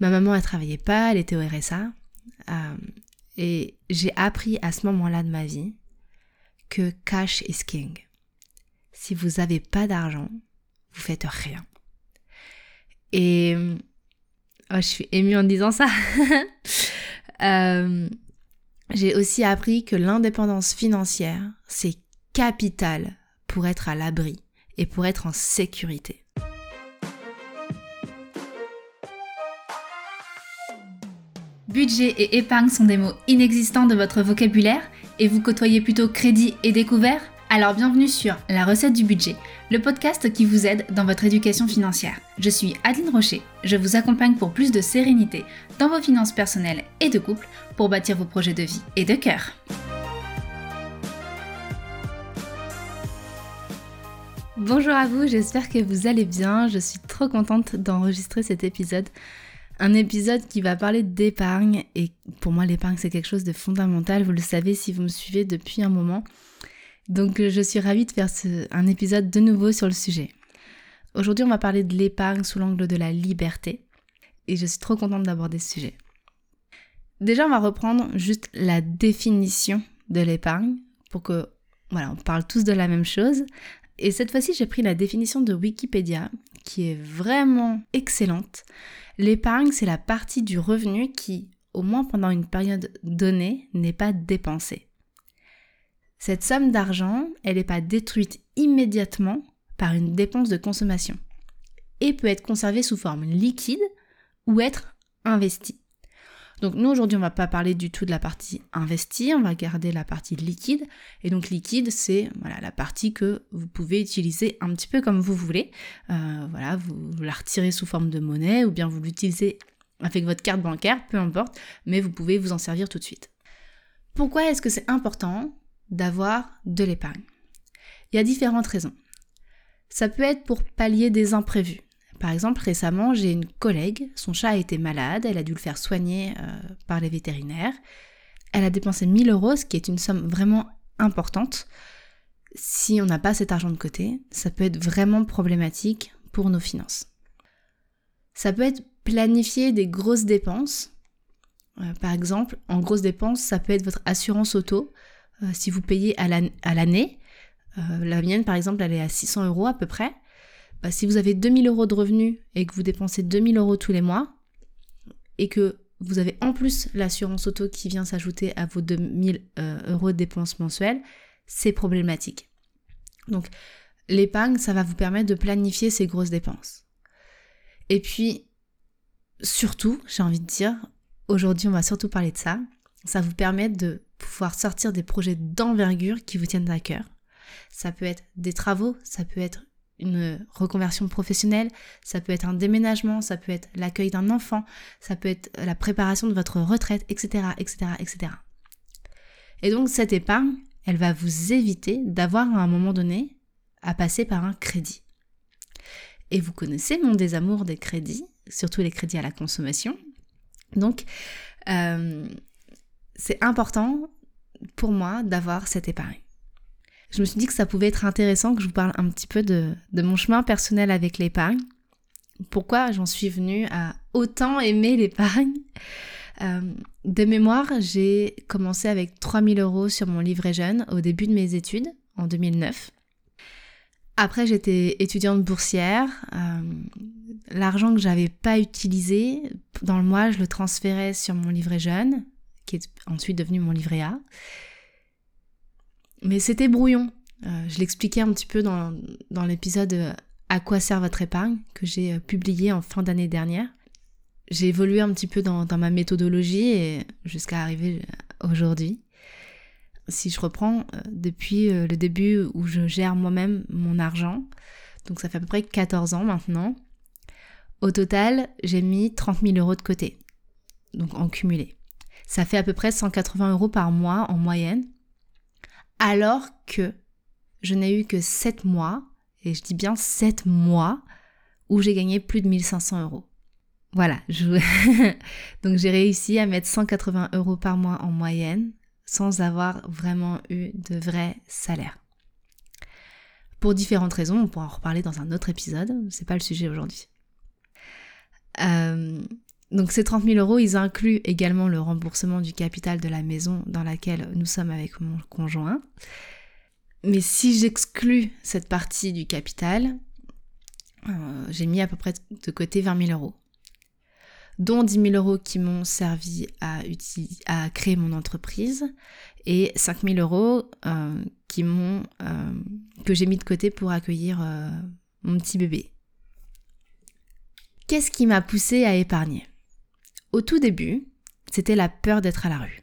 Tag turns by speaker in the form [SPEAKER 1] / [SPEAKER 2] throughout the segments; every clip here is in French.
[SPEAKER 1] Ma maman, elle travaillait pas, elle était au RSA. Euh, et j'ai appris à ce moment-là de ma vie que cash is king. Si vous n'avez pas d'argent, vous faites rien. Et oh, je suis émue en disant ça. Euh, j'ai aussi appris que l'indépendance financière, c'est capital pour être à l'abri et pour être en sécurité.
[SPEAKER 2] Budget et épargne sont des mots inexistants de votre vocabulaire et vous côtoyez plutôt crédit et découvert? Alors bienvenue sur La recette du budget, le podcast qui vous aide dans votre éducation financière. Je suis Adeline Rocher, je vous accompagne pour plus de sérénité dans vos finances personnelles et de couple pour bâtir vos projets de vie et de cœur.
[SPEAKER 1] Bonjour à vous, j'espère que vous allez bien. Je suis trop contente d'enregistrer cet épisode. Un épisode qui va parler d'épargne et pour moi l'épargne c'est quelque chose de fondamental, vous le savez si vous me suivez depuis un moment. Donc je suis ravie de faire un épisode de nouveau sur le sujet. Aujourd'hui on va parler de l'épargne sous l'angle de la liberté et je suis trop contente d'aborder ce sujet. Déjà on va reprendre juste la définition de l'épargne pour que voilà, on parle tous de la même chose. Et cette fois-ci, j'ai pris la définition de Wikipédia qui est vraiment excellente L'épargne, c'est la partie du revenu qui, au moins pendant une période donnée, n'est pas dépensée. Cette somme d'argent, elle n'est pas détruite immédiatement par une dépense de consommation et peut être conservée sous forme liquide ou être investie. Donc nous aujourd'hui on va pas parler du tout de la partie investie, on va garder la partie liquide. Et donc liquide c'est voilà la partie que vous pouvez utiliser un petit peu comme vous voulez. Euh, voilà, vous, la retirez sous forme de monnaie ou bien vous l'utilisez avec votre carte bancaire, peu importe, mais vous pouvez vous en servir tout de suite. Pourquoi est-ce que c'est important d'avoir de l'épargne? Il y a différentes raisons. Ça peut être pour pallier des imprévus. Par exemple, récemment, j'ai une collègue, son chat a été malade, elle a dû le faire soigner euh, par les vétérinaires. Elle a dépensé 1000 euros, ce qui est une somme vraiment importante. Si on n'a pas cet argent de côté, ça peut être vraiment problématique pour nos finances. Ça peut être planifier des grosses dépenses. Euh, par exemple, en grosses dépenses, ça peut être votre assurance auto. Euh, si vous payez à l'année, la mienne par exemple, elle est à 600 euros à peu près. Bah, si vous avez 2000 euros de revenus et que vous dépensez 2000 euros tous les mois, et que vous avez en plus l'assurance auto qui vient s'ajouter à vos 2000 euh, euros de dépenses mensuelles, c'est problématique. Donc l'épargne, ça va vous permettre de planifier ces grosses dépenses. Et puis, surtout, j'ai envie de dire, aujourd'hui on va surtout parler de ça, ça vous permet de pouvoir sortir des projets d'envergure qui vous tiennent à cœur. Ça peut être des travaux, ça peut être une reconversion professionnelle, ça peut être un déménagement, ça peut être l'accueil d'un enfant, ça peut être la préparation de votre retraite, etc., etc., etc. Et donc cette épargne, elle va vous éviter d'avoir à un moment donné à passer par un crédit. Et vous connaissez mon désamour des crédits, surtout les crédits à la consommation. Donc, euh, c'est important pour moi d'avoir cette épargne je me suis dit que ça pouvait être intéressant que je vous parle un petit peu de, mon chemin personnel avec l'épargne. Pourquoi j'en suis venue à autant aimer l'épargne euh, De mémoire, j'ai commencé avec 3000 euros sur mon livret jeune au début de mes études, en 2009. Après, j'étais étudiante boursière. Euh, l'argent que j'avais pas utilisé, dans le mois, je le transférais sur mon livret jeune, qui est ensuite devenu mon livret A. Mais c'était brouillon. Euh, je l'expliquais un petit peu dans, l'épisode euh, À quoi sert votre épargne que j'ai euh, publié en fin d'année dernière. J'ai évolué un petit peu dans, ma méthodologie jusqu'à arriver aujourd'hui. Si je reprends depuis le début où je gère moi-même mon argent, donc ça fait à peu près 14 ans maintenant, au total, j'ai mis 30 000 euros de côté, donc en cumulé. Ça fait à peu près 180 euros par mois en moyenne alors que je n'ai eu que 7 mois, et je dis bien 7 mois, où j'ai gagné plus de 1500 euros. Voilà, donc j'ai réussi à mettre 180 euros par mois en moyenne sans avoir vraiment eu de vrai salaire. Pour différentes raisons, on pourra en reparler dans un autre épisode, c'est pas le sujet aujourd'hui. Euh, Donc ces 30 000 euros, ils incluent également le remboursement du capital de la maison dans laquelle nous sommes avec mon conjoint. Mais si j'exclus cette partie du capital, euh, j'ai mis à peu près de côté 20 000 euros, dont 10 000 euros qui m'ont servi à, créer mon entreprise et 5 000 euros euh, euh, que j'ai mis de côté pour accueillir mon petit bébé. Qu'est-ce qui m'a poussé à épargner? Au tout début, c'était la peur d'être à la rue.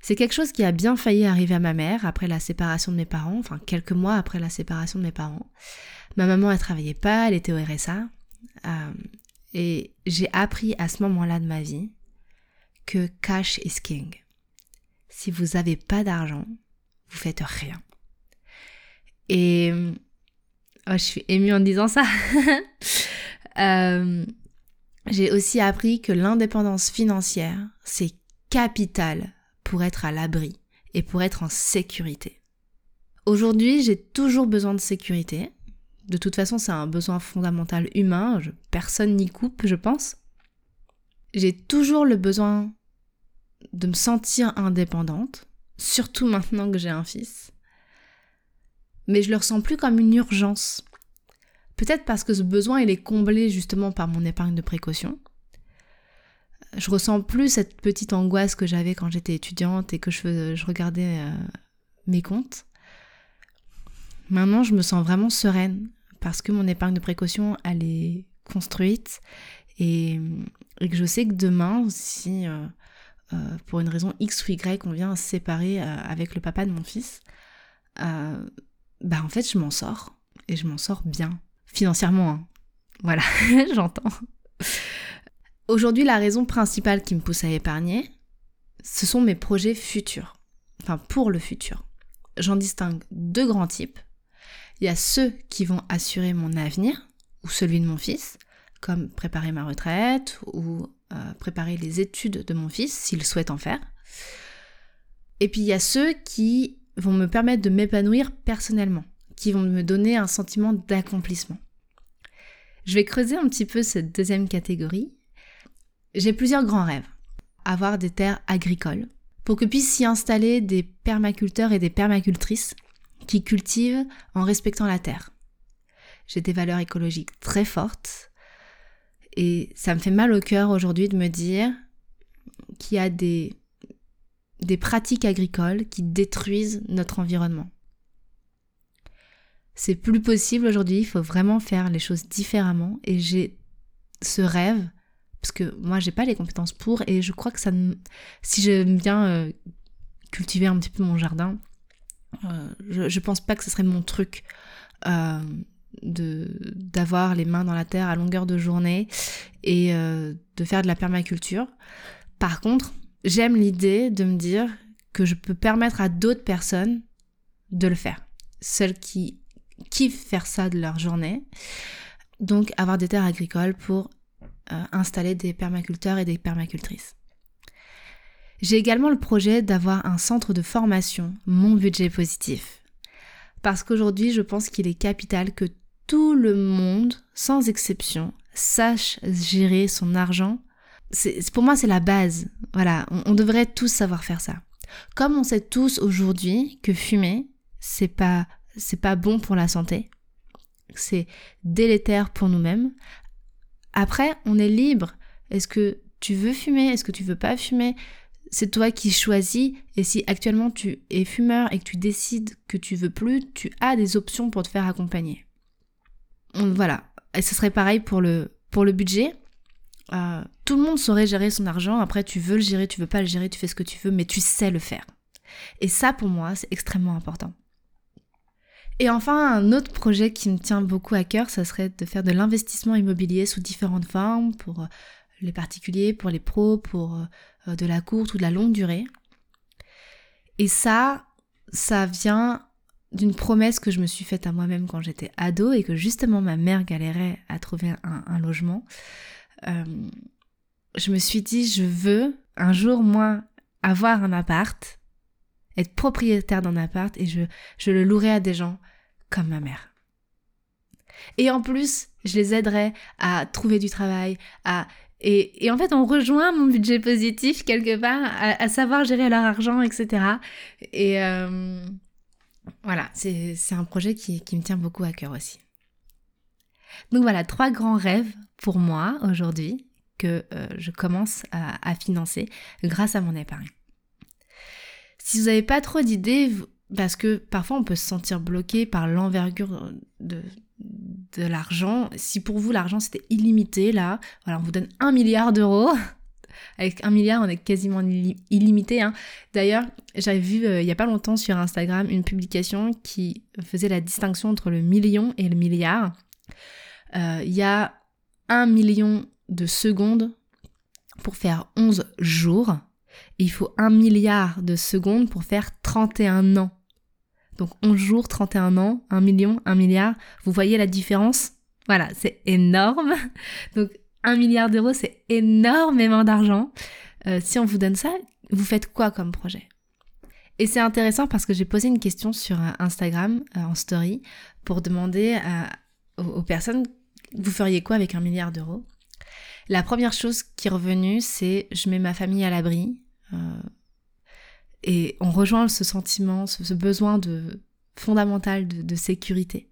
[SPEAKER 1] C'est quelque chose qui a bien failli arriver à ma mère après la séparation de mes parents, enfin quelques mois après la séparation de mes parents. Ma maman, elle travaillait pas, elle était au RSA. Euh, et j'ai appris à ce moment-là de ma vie que cash is king. Si vous n'avez pas d'argent, vous faites rien. Et oh, je suis émue en disant ça. Euh, j'ai aussi appris que l'indépendance financière, c'est capital pour être à l'abri et pour être en sécurité. Aujourd'hui, j'ai toujours besoin de sécurité. De toute façon, c'est un besoin fondamental humain. personne n'y coupe, je pense. J'ai toujours le besoin de me sentir indépendante, surtout maintenant que j'ai un fils. Mais je le ressens plus comme une urgence. Peut-être parce que ce besoin, il est comblé justement par mon épargne de précaution. Je ressens plus cette petite angoisse que j'avais quand j'étais étudiante et que je, regardais euh, mes comptes. Maintenant, je me sens vraiment sereine parce que mon épargne de précaution, elle est construite et, que je sais que demain, si euh, euh, pour une raison X ou Y, on vient se séparer avec le papa de mon fils, bah en fait, je m'en sors et je m'en sors bien. Financièrement, hein. voilà, j'entends. Aujourd'hui, la raison principale qui me pousse à épargner, ce sont mes projets futurs. Enfin, pour le futur. J'en distingue deux grands types. Il y a ceux qui vont assurer mon avenir, ou celui de mon fils, comme préparer ma retraite, ou euh, préparer les études de mon fils, s'il souhaite en faire. Et puis il y a ceux qui vont me permettre de m'épanouir personnellement, qui vont me donner un sentiment d'accomplissement. Je vais creuser un petit peu cette deuxième catégorie. J'ai plusieurs grands rêves. Avoir des terres agricoles, pour que puissent s'y installer des permaculteurs et des permacultrices qui cultivent en respectant la terre. J'ai des valeurs écologiques très fortes et ça me fait mal au cœur aujourd'hui de me dire qu'il y a des, des pratiques agricoles qui détruisent notre environnement. C'est plus possible aujourd'hui, il faut vraiment faire les choses différemment et j'ai ce rêve parce que moi j'ai pas les compétences pour et je crois que ça si j'aime bien euh, cultiver un petit peu mon jardin, euh, je, pense pas que ce serait mon truc euh, de d'avoir les mains dans la terre à longueur de journée et de faire de la permaculture. Par contre, j'aime l'idée de me dire que je peux permettre à d'autres personnes de le faire. Celles qui kiffent faire ça de leur journée. Donc avoir des terres agricoles pour euh, installer des permaculteurs et des permacultrices. J'ai également le projet d'avoir un centre de formation, mon budget positif. Parce qu'aujourd'hui, je pense qu'il est capital que tout le monde, sans exception, sache gérer son argent. pour moi, c'est la base. Voilà, on, on devrait tous savoir faire ça. Comme on sait tous aujourd'hui que fumer, c'est pas c'est pas bon pour la santé, c'est délétère pour nous-mêmes. Après, on est libre. Est-ce que tu veux fumer? Est-ce que tu veux pas fumer? C'est toi qui choisis. Et si actuellement tu es fumeur et que tu décides que tu veux plus, tu as des options pour te faire accompagner. Voilà. Et ce serait pareil pour le, pour le budget. Euh, tout le monde saurait gérer son argent. Après, tu veux le gérer, tu veux pas le gérer, tu fais ce que tu veux, mais tu sais le faire. Et ça, pour moi, c'est extrêmement important. Et enfin, un autre projet qui me tient beaucoup à cœur, ça serait de faire de l'investissement immobilier sous différentes formes pour euh, les particuliers, pour les pros, pour euh, de la courte ou de la longue durée. Et ça, ça vient d'une promesse que je me suis faite à moi-même quand j'étais ado et que justement ma mère galérait à trouver un, logement. Euh, je me suis dit, je veux un jour, moi, avoir un appart être propriétaire d'un appart et je, je le louerai à des gens comme ma mère. Et en plus, je les aiderai à trouver du travail, à Et, en fait, on rejoint mon budget positif quelque part, à, savoir gérer leur argent, etc. Et euh, voilà, c'est un projet qui, me tient beaucoup à cœur aussi. Donc voilà, trois grands rêves pour moi aujourd'hui que euh, je commence à, financer grâce à mon épargne. Si vous n'avez pas trop d'idées, parce que parfois on peut se sentir bloqué par l'envergure de, l'argent. Si pour vous l'argent c'était illimité, là, voilà, on vous donne un milliard d'euros. Avec un milliard, on est quasiment illimité. Hein. D'ailleurs, j'avais vu euh, il n'y a pas longtemps sur Instagram une publication qui faisait la distinction entre le million et le milliard. Euh, il y a un million de secondes pour faire 11 jours. Il faut un milliard de secondes pour faire 31 ans. Donc 11 jours, 31 ans, 1 million, 1 milliard. Vous voyez la différence? Voilà, c'est énorme. Donc 1 milliard d'euros, c'est énormément d'argent. Euh, si on vous donne ça, vous faites quoi comme projet? Et c'est intéressant parce que j'ai posé une question sur Instagram euh, en story pour demander aux, personnes, vous feriez quoi avec un milliard d'euros? La première chose qui est revenue, c'est je mets ma famille à l'abri. Euh, et on rejoint ce sentiment, ce, besoin de fondamental de, sécurité.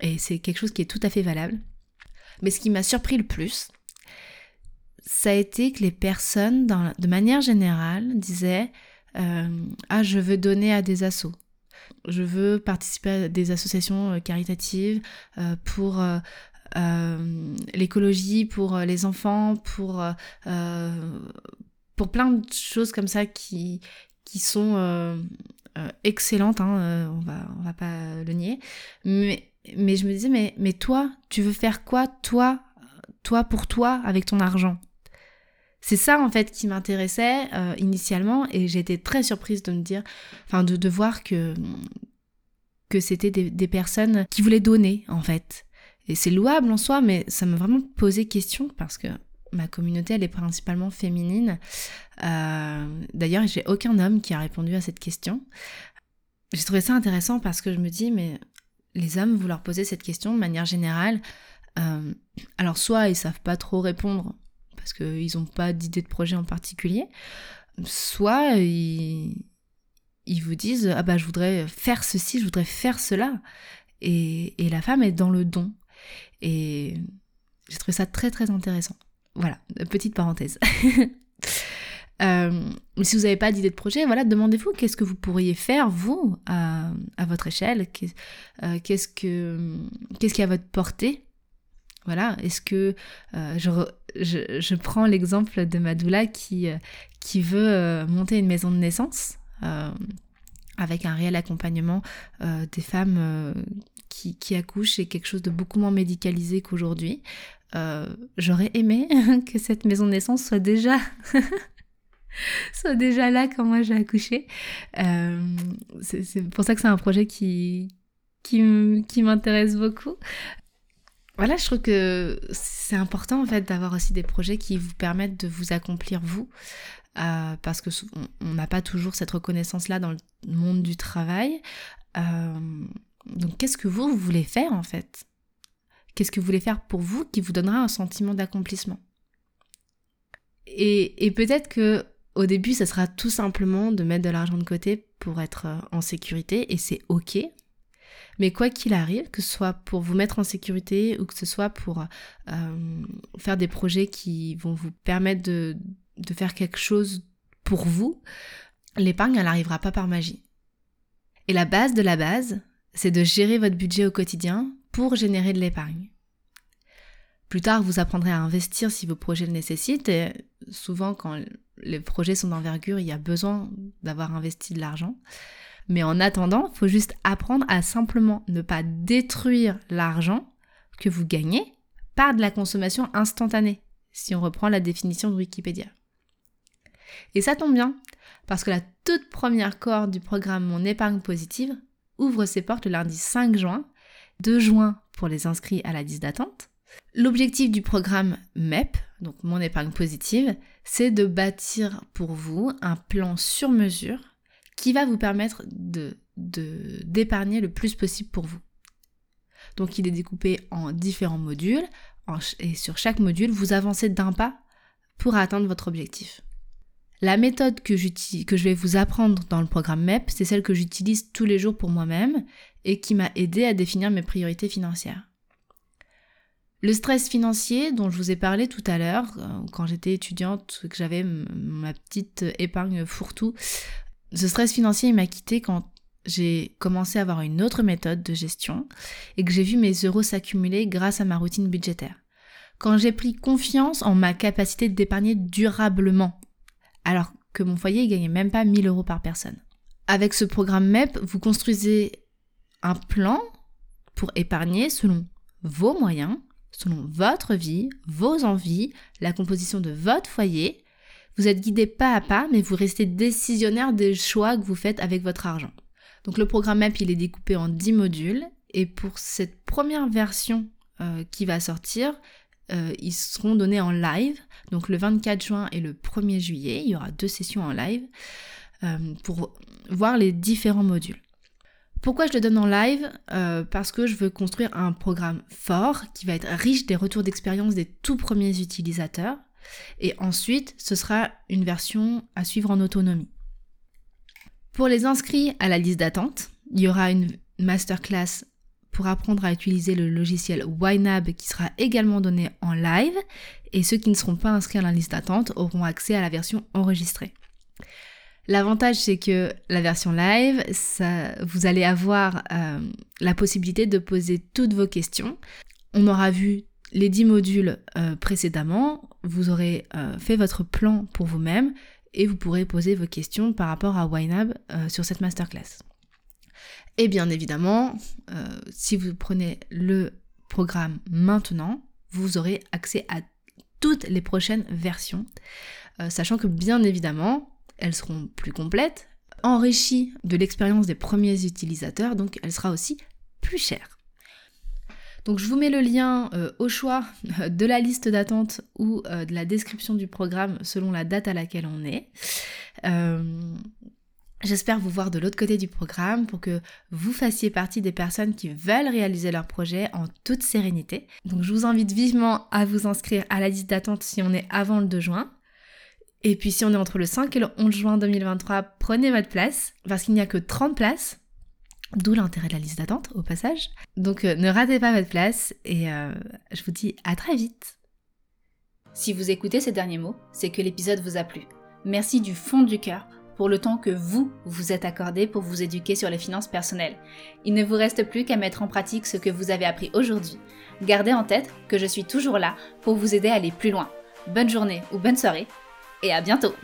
[SPEAKER 1] Et c'est quelque chose qui est tout à fait valable. Mais ce qui m'a surpris le plus, ça a été que les personnes, de manière générale, disaient euh, Ah, je veux donner à des assos. Je veux participer à des associations euh, caritatives pour l'écologie, pour les enfants, pour, pour plein de choses comme ça qui, qui sont euh, euh, excellentes, hein, euh, on, va, on va pas le nier. Mais, mais je me disais, mais, mais toi, tu veux faire quoi, toi, toi pour toi, avec ton argent? C'est ça en fait qui m'intéressait initialement et été très surprise de me dire, enfin de, de voir que, que c'était des, personnes qui voulaient donner en fait. Et c'est louable en soi, mais ça m'a vraiment posé question parce que ma communauté, elle est principalement féminine. Euh, d'ailleurs, j'ai aucun homme qui a répondu à cette question. J'ai trouvé ça intéressant parce que je me dis, mais les hommes, vous leur posez cette question de manière générale. Euh, alors, soit ils savent pas trop répondre parce qu'ils n'ont pas d'idée de projet en particulier, soit ils, vous disent, ah bah je voudrais faire ceci, je voudrais faire cela. Et, et la femme est dans le don. Et j'ai trouvé ça très très intéressant. Voilà, petite parenthèse. Euh, si vous n'avez pas d'idée de projet, voilà, demandez-vous qu'est-ce que vous pourriez faire, vous, à, votre échelle. Euh, qu'est-ce que qu'est-ce qui est à votre portée? Voilà, est-ce que euh, je, je, je, prends l'exemple de Madoula qui, qui veut monter une maison de naissance avec un réel accompagnement des femmes qui, qui accouchent et quelque chose de beaucoup moins médicalisé qu'aujourd'hui. Euh, j'aurais aimé que cette maison de naissance soit déjà soit déjà là quand moi j'ai accouché. Euh, c'est pour ça que c'est un projet qui, qui, m'intéresse beaucoup. Voilà, je trouve que c'est important en fait d'avoir aussi des projets qui vous permettent de vous accomplir vous, euh, parce que on n'a pas toujours cette reconnaissance là dans le monde du travail. donc qu'est-ce que vous, vous voulez faire en fait? Qu'est-ce que vous voulez faire pour vous qui vous donnera un sentiment d'accomplissement Et, peut-être que au début, ça sera tout simplement de mettre de l'argent de côté pour être euh, en sécurité et c'est ok. Mais quoi qu'il arrive, que ce soit pour vous mettre en sécurité ou que ce soit pour euh, faire des projets qui vont vous permettre de, de faire quelque chose pour vous, l'épargne, elle n'arrivera pas par magie. Et la base de la base, c'est de gérer votre budget au quotidien pour générer de l'épargne. Plus tard, vous apprendrez à investir si vos projets le nécessitent et souvent quand les projets sont d'envergure, il y a besoin d'avoir investi de l'argent. Mais en attendant, il faut juste apprendre à simplement ne pas détruire l'argent que vous gagnez par de la consommation instantanée, si on reprend la définition de Wikipédia. Et ça tombe bien, parce que la toute première cohorte du programme Mon épargne positive ouvre ses portes le lundi 5 juin 2 juin pour les inscrits à la liste d'attente. L'objectif du programme MEP, donc mon épargne positive, c'est de bâtir pour vous un plan sur mesure qui va vous permettre de d'épargner le plus possible pour vous. Donc il est découpé en différents modules, et sur chaque module, vous avancez d'un pas pour atteindre votre objectif. La méthode que, que je vais vous apprendre dans le programme MEP, c'est celle que j'utilise tous les jours pour moi-même et qui m'a aidé à définir mes priorités financières. Le stress financier dont je vous ai parlé tout à l'heure, euh, quand j'étais étudiante, que j'avais ma petite épargne fourre-tout, ce stress financier m'a quitté quand j'ai commencé à avoir une autre méthode de gestion et que j'ai vu mes euros s'accumuler grâce à ma routine budgétaire. Quand j'ai pris confiance en ma capacité d'épargner durablement, alors que mon foyer gagnait même pas 1000 euros par personne. Avec ce programme MEP, vous construisez un plan pour épargner selon vos moyens, selon votre vie, vos envies, la composition de votre foyer. Vous êtes guidé pas à pas, mais vous restez décisionnaire des choix que vous faites avec votre argent. Donc le programme MEP, il est découpé en 10 modules. Et pour cette première version euh, qui va sortir, euh, ils seront donnés en live. Donc le 24 juin et le 1er juillet, il y aura deux sessions en live euh, pour voir les différents modules. Pourquoi je le donne en live? Euh, Parce que je veux construire un programme fort qui va être riche des retours d'expérience des tout premiers utilisateurs. Et ensuite, ce sera une version à suivre en autonomie. Pour les inscrits à la liste d'attente, il y aura une masterclass pour apprendre à utiliser le logiciel YNAB qui sera également donné en live et ceux qui ne seront pas inscrits à la liste d'attente auront accès à la version enregistrée. L'avantage, c'est que la version live, vous allez avoir euh, la possibilité de poser toutes vos questions. On aura vu les 10 modules euh, précédemment, vous aurez euh, fait votre plan pour vous-même et vous pourrez poser vos questions par rapport à YNAB sur cette masterclass. Et bien évidemment, si vous prenez le programme maintenant, vous aurez accès à toutes les prochaines versions, sachant que bien évidemment, elles seront plus complètes, enrichies de l'expérience des premiers utilisateurs, donc elle sera aussi plus chère. Donc je vous mets le lien euh, au choix de la liste d'attente ou euh, de la description du programme selon la date à laquelle on est. Euh, j'espère vous voir de l'autre côté du programme pour que vous fassiez partie des personnes qui veulent réaliser leur projet en toute sérénité. Donc je vous invite vivement à vous inscrire à la liste d'attente si on est avant le 2 juin. Et puis si on est entre le 5 et le 11 juin 2023, prenez votre place, parce qu'il n'y a que 30 places, d'où l'intérêt de la liste d'attente au passage. Donc euh, ne ratez pas votre place et euh, je vous dis à très vite.
[SPEAKER 2] Si vous écoutez ces derniers mots, c'est que l'épisode vous a plu. Merci du fond du cœur pour le temps que vous vous êtes accordé pour vous éduquer sur les finances personnelles. Il ne vous reste plus qu'à mettre en pratique ce que vous avez appris aujourd'hui. Gardez en tête que je suis toujours là pour vous aider à aller plus loin. Bonne journée ou bonne soirée et à bientôt